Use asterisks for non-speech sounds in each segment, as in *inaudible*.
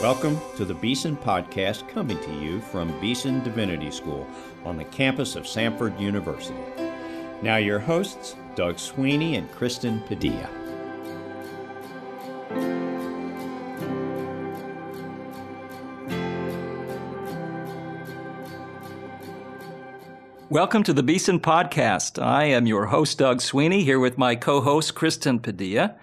Welcome to the Beeson Podcast coming to you from Beeson Divinity School on the campus of Samford University. Now, your hosts, Doug Sweeney and Kristen Padilla. Welcome to the Beeson Podcast. I am your host, Doug Sweeney, here with my co host, Kristen Padilla.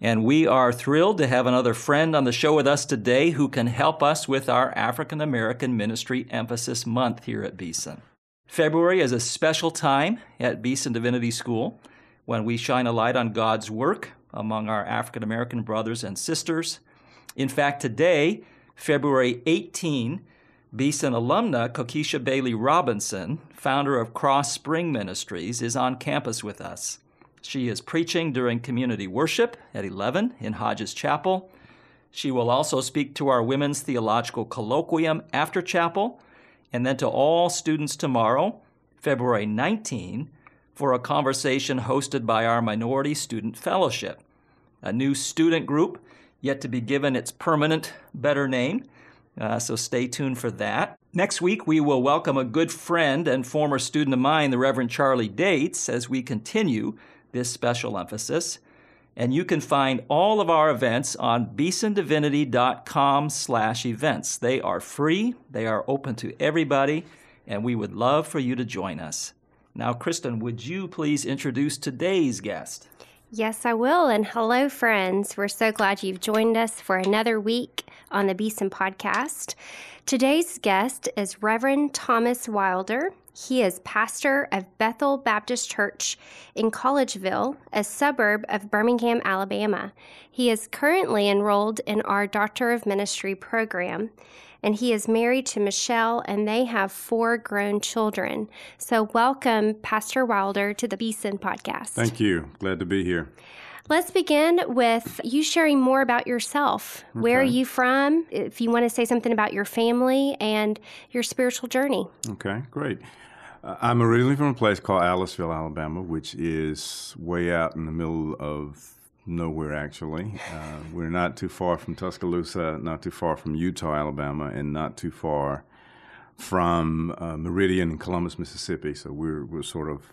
And we are thrilled to have another friend on the show with us today who can help us with our African American Ministry Emphasis Month here at Beeson. February is a special time at Beeson Divinity School when we shine a light on God's work among our African American brothers and sisters. In fact, today, February 18, Beeson alumna Kokisha Bailey Robinson, founder of Cross Spring Ministries, is on campus with us. She is preaching during community worship at 11 in Hodges Chapel. She will also speak to our Women's Theological Colloquium after chapel, and then to all students tomorrow, February 19, for a conversation hosted by our Minority Student Fellowship, a new student group yet to be given its permanent, better name. Uh, so stay tuned for that. Next week, we will welcome a good friend and former student of mine, the Reverend Charlie Dates, as we continue this special emphasis. And you can find all of our events on beesondivinity.com slash events. They are free, they are open to everybody, and we would love for you to join us. Now, Kristen, would you please introduce today's guest? Yes, I will. And hello, friends. We're so glad you've joined us for another week on the Beeson podcast. Today's guest is Reverend Thomas Wilder. He is pastor of Bethel Baptist Church in Collegeville, a suburb of Birmingham, Alabama. He is currently enrolled in our Doctor of Ministry program, and he is married to Michelle, and they have four grown children. So, welcome, Pastor Wilder, to the Beeson podcast. Thank you. Glad to be here. Let's begin with you sharing more about yourself. Okay. Where are you from? If you want to say something about your family and your spiritual journey. Okay, great. Uh, I'm originally from a place called Aliceville, Alabama, which is way out in the middle of nowhere, actually. Uh, we're not too far from Tuscaloosa, not too far from Eutaw, Alabama, and not too far from uh, Meridian and Columbus, Mississippi. So we're, we're sort of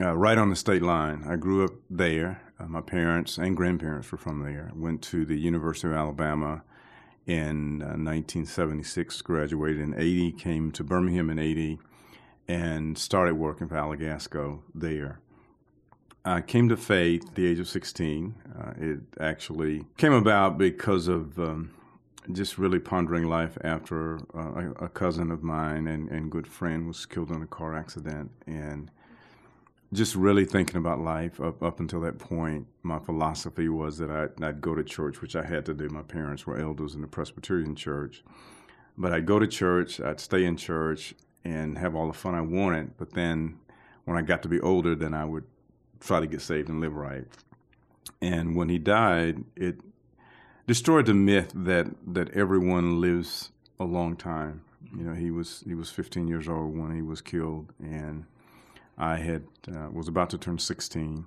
uh, right on the state line. I grew up there. Uh, my parents and grandparents were from there. Went to the University of Alabama in 1976, uh, graduated in 80, came to Birmingham in 80 and started working for Alagasco there. I came to faith at the age of 16. Uh, it actually came about because of um, just really pondering life after uh, a, a, cousin of mine and, and good friend was killed in a car accident. And just really thinking about life up, up until that point, my philosophy was that I'd, I'd go to church, which I had to do. My parents were elders in the Presbyterian church. But I'd go to church, I'd stay in church, and have all the fun I wanted. But then when I got to be older, then I would try to get saved and live right. And when he died, it destroyed the myth that that everyone lives a long time. You know, he was he was 15 years old when he was killed, and I had uh, was about to turn 16,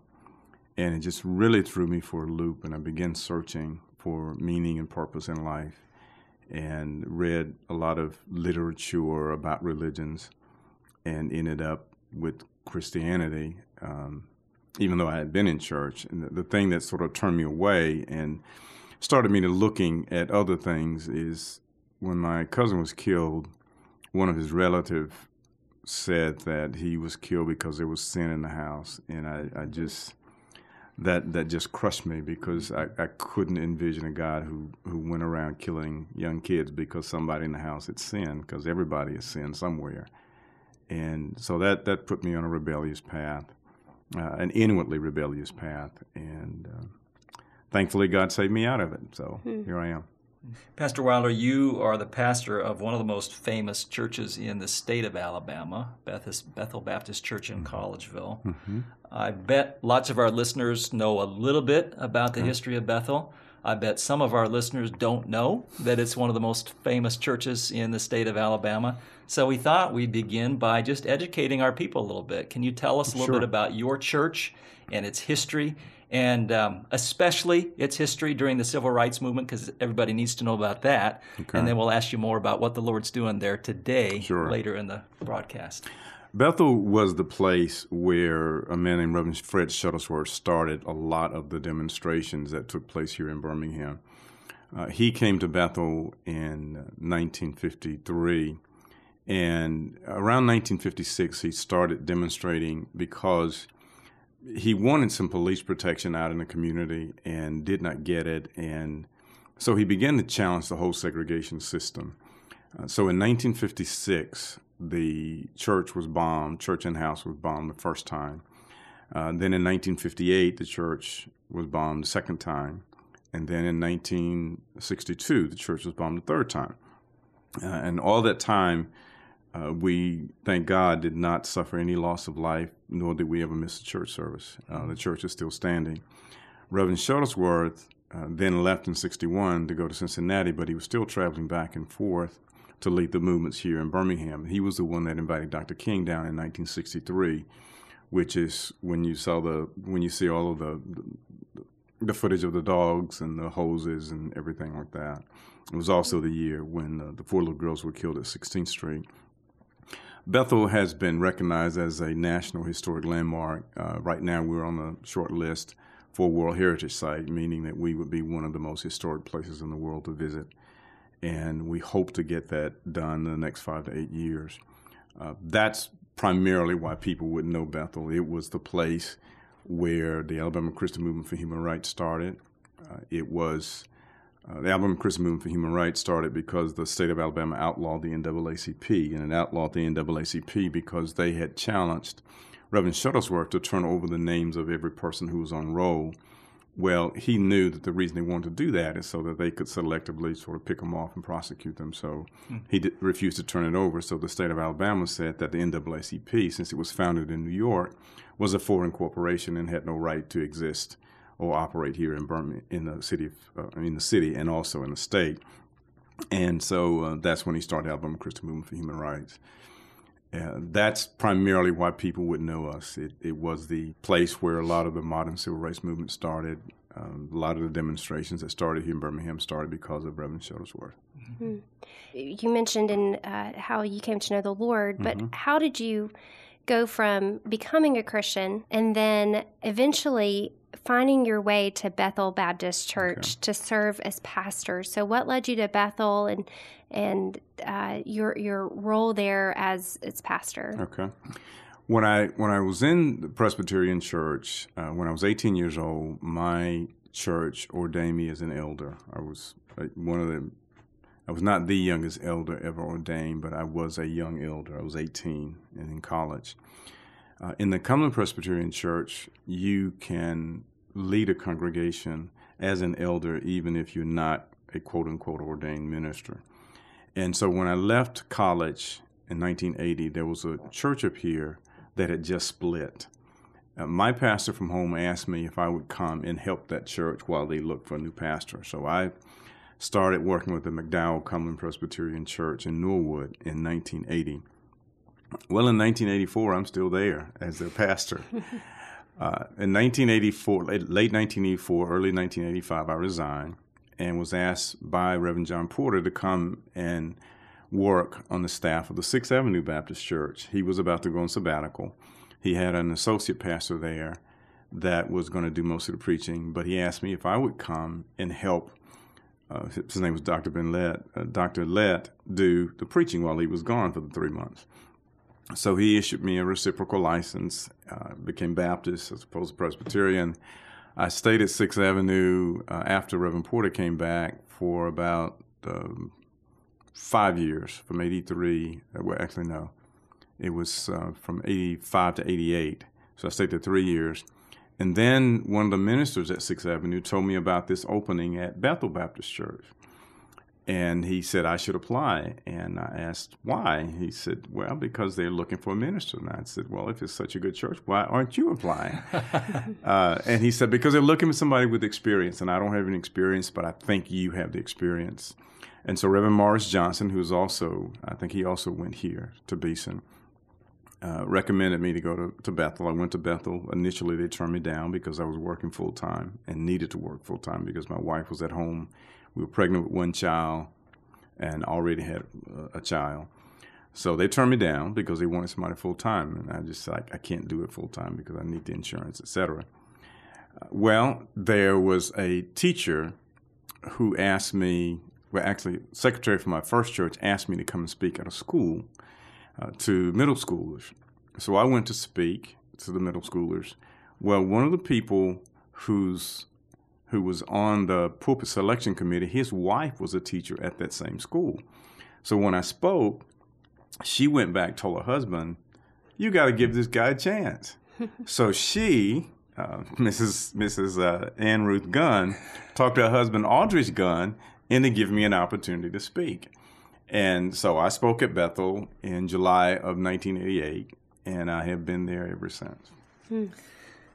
and it just really threw me for a loop. And I began searching for meaning and purpose in life and read a lot of literature about religions and ended up with Christianity, um, even though I had been in church. And the, the, thing that sort of turned me away and started me to looking at other things is when my cousin was killed, one of his relatives said that he was killed because there was sin in the house. And I, I just that that just crushed me because I, I couldn't envision a God who, who went around killing young kids because somebody in the house had sinned, because everybody has sinned somewhere. And so that, that put me on a rebellious path, uh, an inwardly rebellious path. And uh, thankfully, God saved me out of it. So hmm. here I am. Pastor Wilder, you are the pastor of one of the most famous churches in the state of Alabama, Bethel Baptist Church in mm-hmm. Collegeville. Mm-hmm. I bet lots of our listeners know a little bit about the history of Bethel. I bet some of our listeners don't know that it's one of the most famous churches in the state of Alabama. So we thought we'd begin by just educating our people a little bit. Can you tell us a little sure. bit about your church and its history and um, especially its history during the civil rights movement, because everybody needs to know about that. Okay. And then we'll ask you more about what the Lord's doing there today Sure. later in the broadcast. Bethel was the place where a man named Reverend Fred Shuttlesworth started a lot of the demonstrations that took place here in Birmingham. Uh, he came to Bethel in 1953, and around 1956, he started demonstrating because he wanted some police protection out in the community and did not get it. And so he began to challenge the whole segregation system. Uh, so in 1956, the church was bombed, church and house was bombed the first time. Uh, then in 1958, the church was bombed the second time. And then in 1962, the church was bombed the third time. Uh, and all that time, uh, we, thank God, did not suffer any loss of life, nor did we ever miss a church service. Uh, the church is still standing. Reverend Shuttlesworth uh, then left in 61 to go to Cincinnati, but he was still traveling back and forth to lead the movements here in Birmingham. He was the one that invited Dr. King down in 1963, which is when you saw the when you see all of the the footage of the dogs and the hoses and everything like that. It was also the year when uh, the four little girls were killed at 16th Street. Bethel has been recognized as a National Historic Landmark. Uh, right now, we're on the short list for World Heritage Site, meaning that we would be one of the most historic places in the world to visit. And we hope to get that done in the next five to eight years. Uh, that's primarily why people would know Bethel. It was the place where the Alabama Christian Movement for Human Rights started. Uh, it was uh, the Alabama Christian Movement for Human Rights started because the state of Alabama outlawed the NAACP, and it outlawed the NAACP because they had challenged Reverend Shuttlesworth to turn over the names of every person who was on roll. Well, he knew that the reason they wanted to do that is so that they could selectively sort of pick them off and prosecute them. So he did, refused to turn it over. So the state of Alabama said that the NAACP, since it was founded in New York, was a foreign corporation and had no right to exist or operate here in Birmingham, in the city, of, uh, in the city, and also in the state. And so uh, that's when he started Alabama Christian Movement for Human Rights. Uh, that's primarily why people would know us. It, it, was the place where a lot of the modern civil rights movement started. Um, a lot of the demonstrations that started here in Birmingham started because of Reverend Shuttlesworth. Mm-hmm. You mentioned in uh, how you came to know the Lord, but mm-hmm. how did you go from becoming a Christian and then eventually finding your way to Bethel Baptist Church okay. to serve as pastor. So, what led you to Bethel and and uh, your your role there as its pastor? Okay. When I when I was in the Presbyterian Church, uh, when I was 18 years old, my church ordained me as an elder. I was uh, one of the I was not the youngest elder ever ordained, but I was a young elder. I was 18 and in college. Uh, in the Cumberland Presbyterian Church, you can lead a congregation as an elder, even if you're not a quote unquote ordained minister. And so when I left college in 1980, there was a church up here that had just split. Uh, my pastor from home asked me if I would come and help that church while they looked for a new pastor. So I started working with the McDowell Cumberland Presbyterian Church in Norwood in 1980. Well, in 1984, I'm still there as their pastor. *laughs* Uh, in 1984, late, late 1984, early 1985, I resigned and was asked by Reverend John Porter to come and work on the staff of the Sixth Avenue Baptist Church. He was about to go on sabbatical. He had an associate pastor there that was going to do most of the preaching, but he asked me if I would come and help. Uh, his name was Dr. Ben Lett, uh, Dr. Lett, do the preaching while he was gone for the three months. So he issued me a reciprocal license, uh, became Baptist as opposed to Presbyterian. I stayed at Sixth Avenue uh, after Reverend Porter came back for about um, five years, from 83, uh, well, actually, no, it was uh, from 85 to 88. So I stayed there three years. And then one of the ministers at Sixth Avenue told me about this opening at Bethel Baptist Church. And he said I should apply. And I asked why. He said, Well, because they're looking for a minister. And I said, Well, if it's such a good church, why aren't you applying? *laughs* uh, and he said, Because they're looking for somebody with experience. And I don't have any experience, but I think you have the experience. And so Reverend Morris Johnson, who's also, I think he also went here to Beeson, uh, recommended me to go to, to Bethel. I went to Bethel. Initially, they turned me down because I was working full time and needed to work full time because my wife was at home. We were pregnant with one child and already had uh, a child. So they turned me down because they wanted somebody full time, and I just like I can't do it full time because I need the insurance, etc. Uh, well, there was a teacher who asked me. Well, actually, secretary for my first church asked me to come and speak at a school uh, to middle schoolers. So I went to speak to the middle schoolers. Well, one of the people who's who was on the pulpit selection committee, his wife was a teacher at that same school. So when I spoke, she went back told her husband, "You got to give this guy a chance." *laughs* so she, uh, Mrs. Mrs. Uh, Ann Ruth Gunn, talked to her husband Aldrich Gunn into giving me an opportunity to speak. And so I spoke at Bethel in July of 1988, and I have been there ever since. Hmm.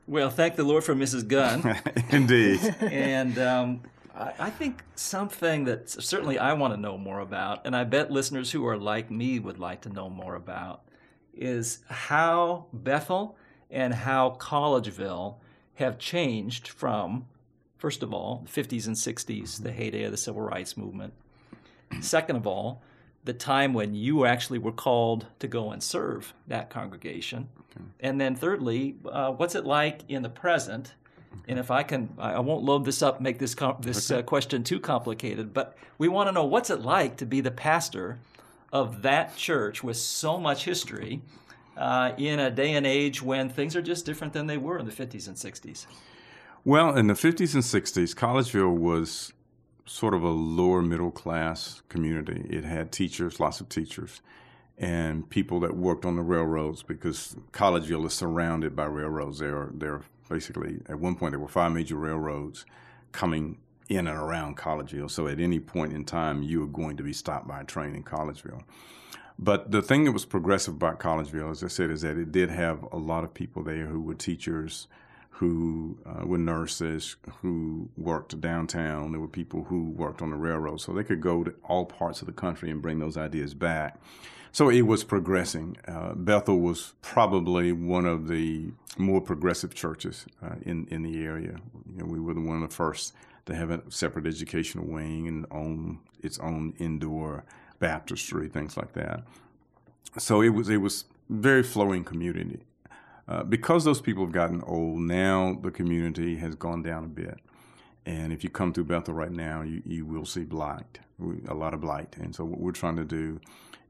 Well, thank the Lord for Mrs. Gunn. *laughs* Indeed. *laughs* and um, I, I think something that certainly I want to know more about, and I bet listeners who are like me would like to know more about, is how Bethel and how Collegeville have changed from, first of all, the 50s and 60s, the heyday of the civil rights movement. Second of all, the time when you actually were called to go and serve that congregation. Okay. And then thirdly, uh, what's it like in the present? And if I can, I won't load this up, make this com- this okay. uh, question too complicated. But we want to know what's it like to be the pastor of that church with so much history uh, in a day and age when things are just different than they were in the 50s and 60s. Well, in the 50s and 60s, Collegeville was sort of a lower middle class community. It had teachers, lots of teachers, and people that worked on the railroads because Collegeville is surrounded by railroads. There are there are basically at one point there were five major railroads coming in and around Collegeville. So at any point in time, you were going to be stopped by a train in Collegeville. But the thing that was progressive about Collegeville, as I said, is that it did have a lot of people there who were teachers, who uh, were nurses, who worked downtown. There were people who worked on the railroad. So they could go to all parts of the country and bring those ideas back. So it was progressing. Uh, Bethel was probably one of the more progressive churches uh, in, in the area. You know, we were the, one of the first to have a separate educational wing and own its own indoor baptistry, things like that. So it was it was very flowing community. Uh, because those people have gotten old, now the community has gone down a bit. And if you come through Bethel right now, you, you will see blight, a lot of blight. And so what we're trying to do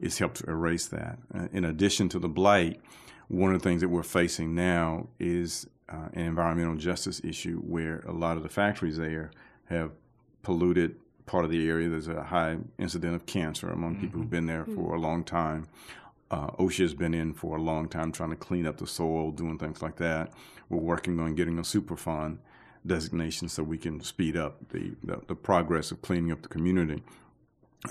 is help to erase that. Uh, in addition to the blight, one of the things that we're facing now is uh, an environmental justice issue where a lot of the factories there have polluted part of the area. There's a high incident of cancer among mm-hmm. people who've been there for a long time. Uh, OSHA's been in for a long time trying to clean up the soil, doing things like that. We're working on getting a Superfund designation so we can speed up the, the, the progress of cleaning up the community.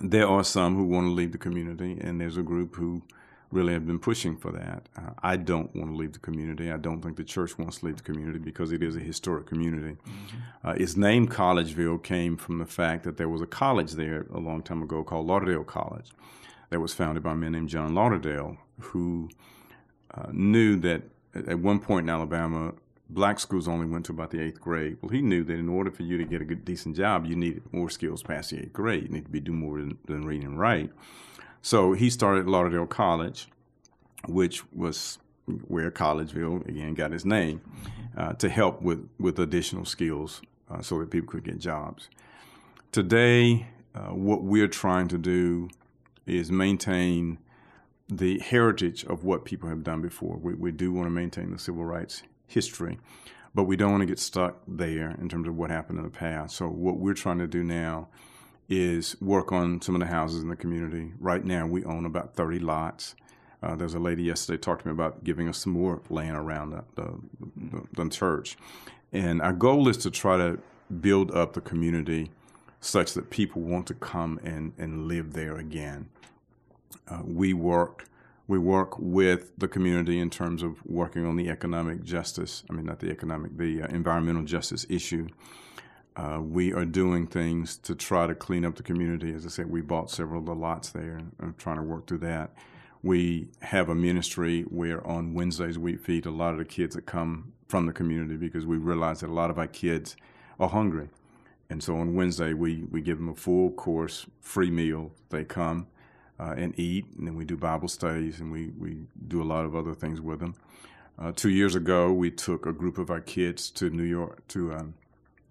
There are some who want to leave the community, and there's a group who really have been pushing for that. Uh, I don't want to leave the community. I don't think the church wants to leave the community because it is a historic community. Mm-hmm. Uh, its name, Collegeville, came from the fact that there was a college there a long time ago called Lauderdale College that was founded by a man named John Lauderdale, who uh, knew that at one point in Alabama, black schools only went to about the eighth grade. Well, he knew that in order for you to get a good, decent job, you needed more skills past the eighth grade. You need to be doing more than, than read and write. So he started Lauderdale College, which was where Collegeville again got its name, uh, to help with, with additional skills uh, so that people could get jobs. Today, uh, what we're trying to do is maintain the heritage of what people have done before. We, we do want to maintain the civil rights history, but we don't want to get stuck there in terms of what happened in the past. So, what we're trying to do now is work on some of the houses in the community. Right now, we own about 30 lots. Uh, there's a lady yesterday talked to me about giving us some more land around the, the, the, the church. And our goal is to try to build up the community such that people want to come and, and live there again. Uh, we work we work with the community in terms of working on the economic justice. I mean, not the economic, the uh, environmental justice issue. Uh, we are doing things to try to clean up the community. As I said, we bought several of the lots there and, and trying to work through that. We have a ministry where on Wednesdays we feed a lot of the kids that come from the community because we realize that a lot of our kids are hungry. And so on Wednesday, we, we give them a full course, free meal. They come uh, and eat, and then we do Bible studies and we, we do a lot of other things with them. Uh, two years ago, we took a group of our kids to New York, to um,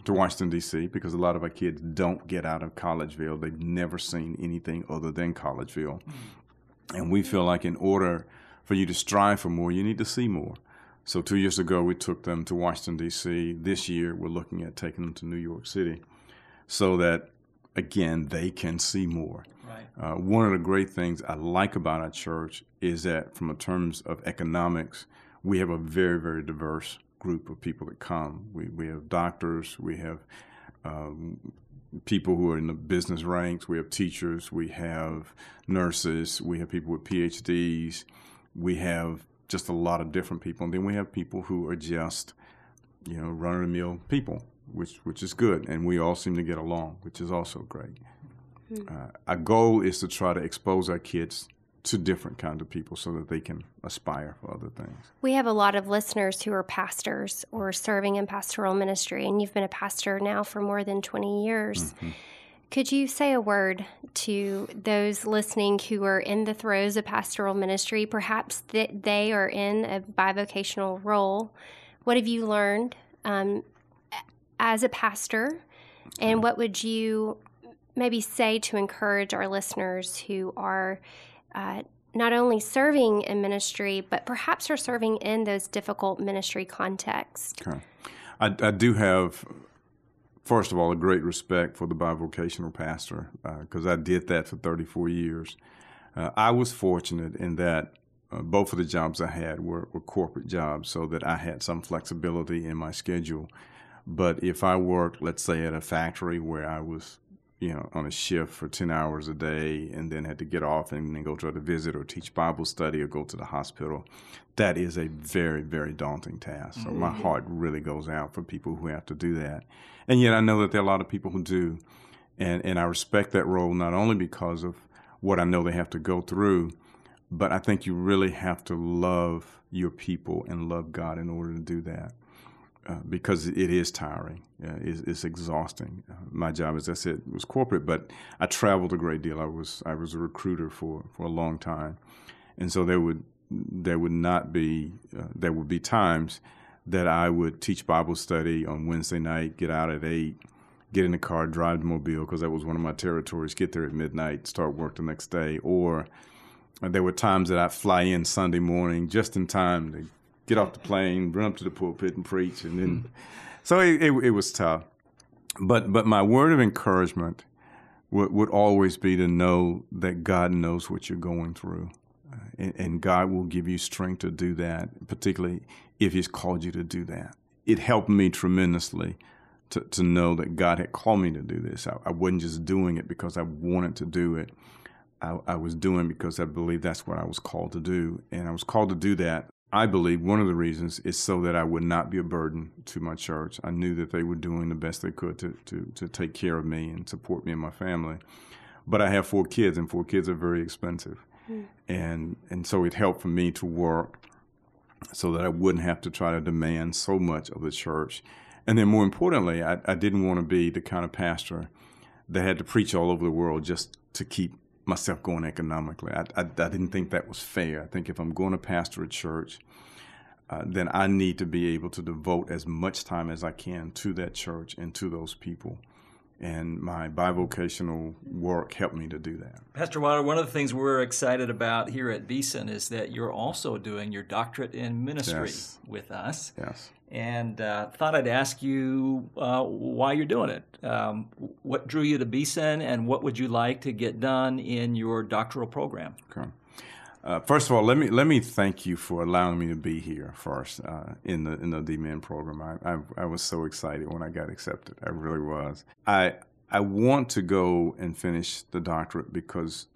to Washington D.C. because a lot of our kids don't get out of Collegeville. They've never seen anything other than Collegeville, mm-hmm. and we feel like in order for you to strive for more, you need to see more. So two years ago, we took them to Washington D.C. This year, we're looking at taking them to New York City, so that again they can see more. Right. Uh, one of the great things I like about our church is that, from a terms of economics, we have a very very diverse group of people that come. We we have doctors, we have um, people who are in the business ranks, we have teachers, we have nurses, we have people with PhDs, we have just a lot of different people, and then we have people who are just you know run of the mill people, which which is good, and we all seem to get along, which is also great. Mm-hmm. Uh, our goal is to try to expose our kids to different kinds of people so that they can aspire for other things. We have a lot of listeners who are pastors or serving in pastoral ministry, and you've been a pastor now for more than 20 years. Mm-hmm. Could you say a word to those listening who are in the throes of pastoral ministry? Perhaps that they are in a bivocational role. What have you learned um, as a pastor? And what would you maybe say to encourage our listeners who are uh, not only serving in ministry, but perhaps are serving in those difficult ministry contexts. Okay. I, I do have, first of all, a great respect for the bivocational pastor because uh, I did that for 34 years. Uh, I was fortunate in that uh, both of the jobs I had were, were, corporate jobs, so that I had some flexibility in my schedule. But if I worked, let's say, at a factory where I was you know, on a shift for 10 hours a day and then had to get off and then go try to visit or teach Bible study or go to the hospital, that is a very, very daunting task. So mm-hmm. my heart really goes out for people who have to do that. And yet I know that there are a lot of people who do. And, and I respect that role not only because of what I know they have to go through, but I think you really have to love your people and love God in order to do that. Uh, because it is tiring. Uh, it's, it's, exhausting. Uh, my job, as I said, was corporate, but I traveled a great deal. I was I was a recruiter for, for a long time, and so there would there would not be uh, there would be times that I would teach Bible study on Wednesday night, get out at eight, get in the car, drive to Mobile because that was one of my territories. Get there at midnight, start work the next day, or there were times that I'd fly in Sunday morning just in time to get off the plane, run up to the pulpit and preach, and then so it, it, it, was tough. But but my word of encouragement would, would always be to know that God knows what you're going through, uh, and, and, God will give you strength to do that, particularly if He's called you to do that. It helped me tremendously. To, to know that God had called me to do this. I, I wasn't just doing it because I wanted to do it. I, I, was doing because I believe that's what I was called to do. And I was called to do that I believe one of the reasons is so that I would not be a burden to my church. I knew that they were doing the best they could to, to, to take care of me and support me and my family. But I have four kids, and four kids are very expensive. Mm. And, and so it helped for me to work so that I wouldn't have to try to demand so much of the church. And then more importantly, I, I didn't want to be the kind of pastor that had to preach all over the world just to keep myself going economically. I, I, I, didn't think that was fair. I think if I'm going to pastor a church, uh, then I need to be able to devote as much time as I can to that church and to those people and my bivocational work helped me to do that. Pastor Wilder, one of the things we're excited about here at Beeson is that you're also doing your doctorate in ministry yes. with us. Yes. And uh, thought I'd ask you uh, why you're doing it. Um, what drew you to Beeson, and what would you like to get done in your doctoral program? Okay. Uh, first of all, let me let me thank you for allowing me to be here first uh, in the in the DMin program. I, I, I was so excited when I got accepted. I really was. I I want to go and finish the doctorate because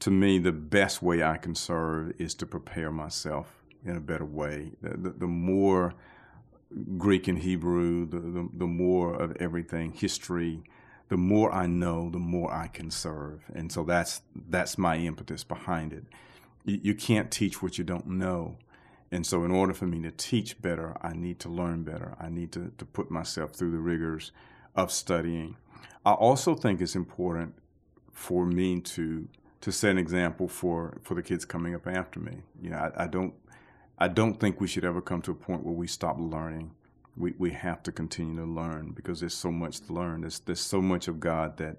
to me the best way I can serve is to prepare myself in a better way. The, the, the more Greek and Hebrew, the, the the more of everything, history, the more I know, the more I can serve, and so that's that's my impetus behind it you, can't teach what you don't know. And so, in order for me to teach better, I need to learn better. I need to, to put myself through the rigors of studying. I also think it's important for me to to set an example for, for the kids coming up after me. You know, I, I don't I don't think we should ever come to a point where we stop learning. We we have to continue to learn because there's so much to learn. There's there's so much of God that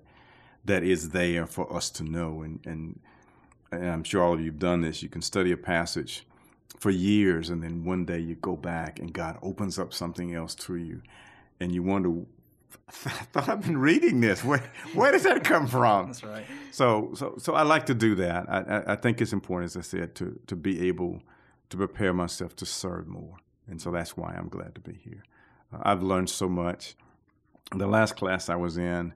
that is there for us to know and and and I'm sure all of you have done this. You can study a passage for years, and then one day you go back, and God opens up something else to you, and you wonder, I thought I've been reading this. Where where does that come from? That's right. So so so I like to do that. I, I think it's important, as I said, to to be able to prepare myself to serve more, and so that's why I'm glad to be here. Uh, I've learned so much. The last class I was in,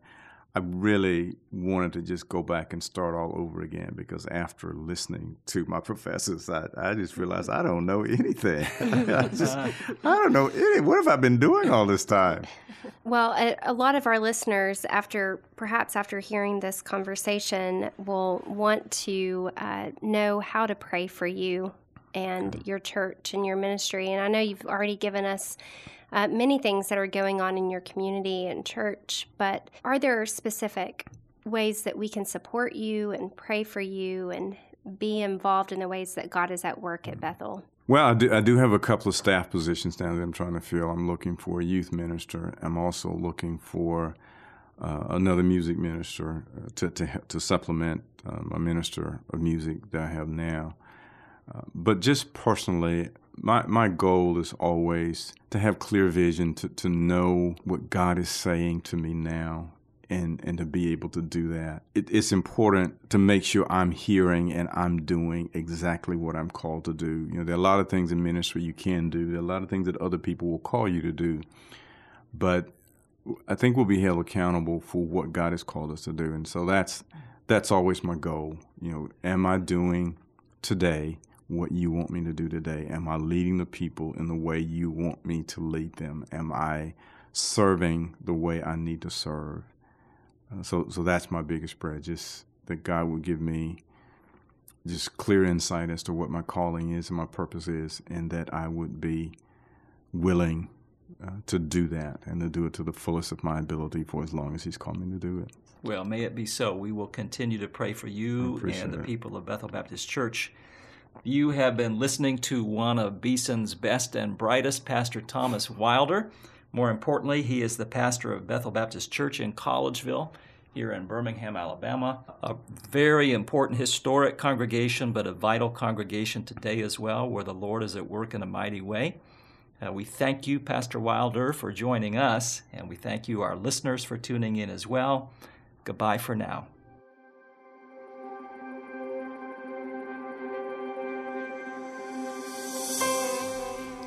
I really wanted to just go back and start all over again because after listening to my *laughs* professors, I, I just realized I don't know anything. *laughs* I just *laughs* I don't know any. What have I been doing all this time? Well, a, a, lot of our listeners, after perhaps after hearing this conversation, will want to uh, know how to pray for you and your church and your ministry. And I know you've already given us uh, many things that are going on in your community and church, but are there specific ways that we can support you and pray for you and be involved in the ways that God is at work at Bethel? Well, I do, I do have a couple of staff positions now that I'm trying to fill. I'm looking for a youth minister. I'm also looking for uh, another music minister uh, to, to, to supplement um, a minister of music that I have now. Uh, but just personally, my, my goal is always to have clear vision, to, to know what God is saying to me now, and, and to be able to do that. It, it's important to make sure I'm hearing and I'm doing exactly what I'm called to do. You know, there are a lot of things in ministry you can do, there are a lot of things that other people will call you to do. But I think we'll be held accountable for what God has called us to do. And so that's that's always my goal. You know, am I doing today what you want me to do today? Am I leading the people in the way you want me to lead them? Am I serving the way I need to serve? Uh, so, so that's my biggest prayer. Just that God would give me just clear insight as to what my calling is and my purpose is, and that I would be willing uh, to do that and to do it to the fullest of my ability for as long as He's called me to do it. Well, may it be so. We will continue to pray for you and the people of Bethel Baptist Church you have been listening to one of Beeson's best and brightest, Pastor Thomas Wilder. More importantly, he is the pastor of Bethel Baptist Church in Collegeville here in Birmingham, Alabama. A very important historic congregation, but a vital congregation today as well, where the Lord is at work in a mighty way. Uh, we thank you, Pastor Wilder, for joining us, and we thank you, our listeners, for tuning in as well. Goodbye for now.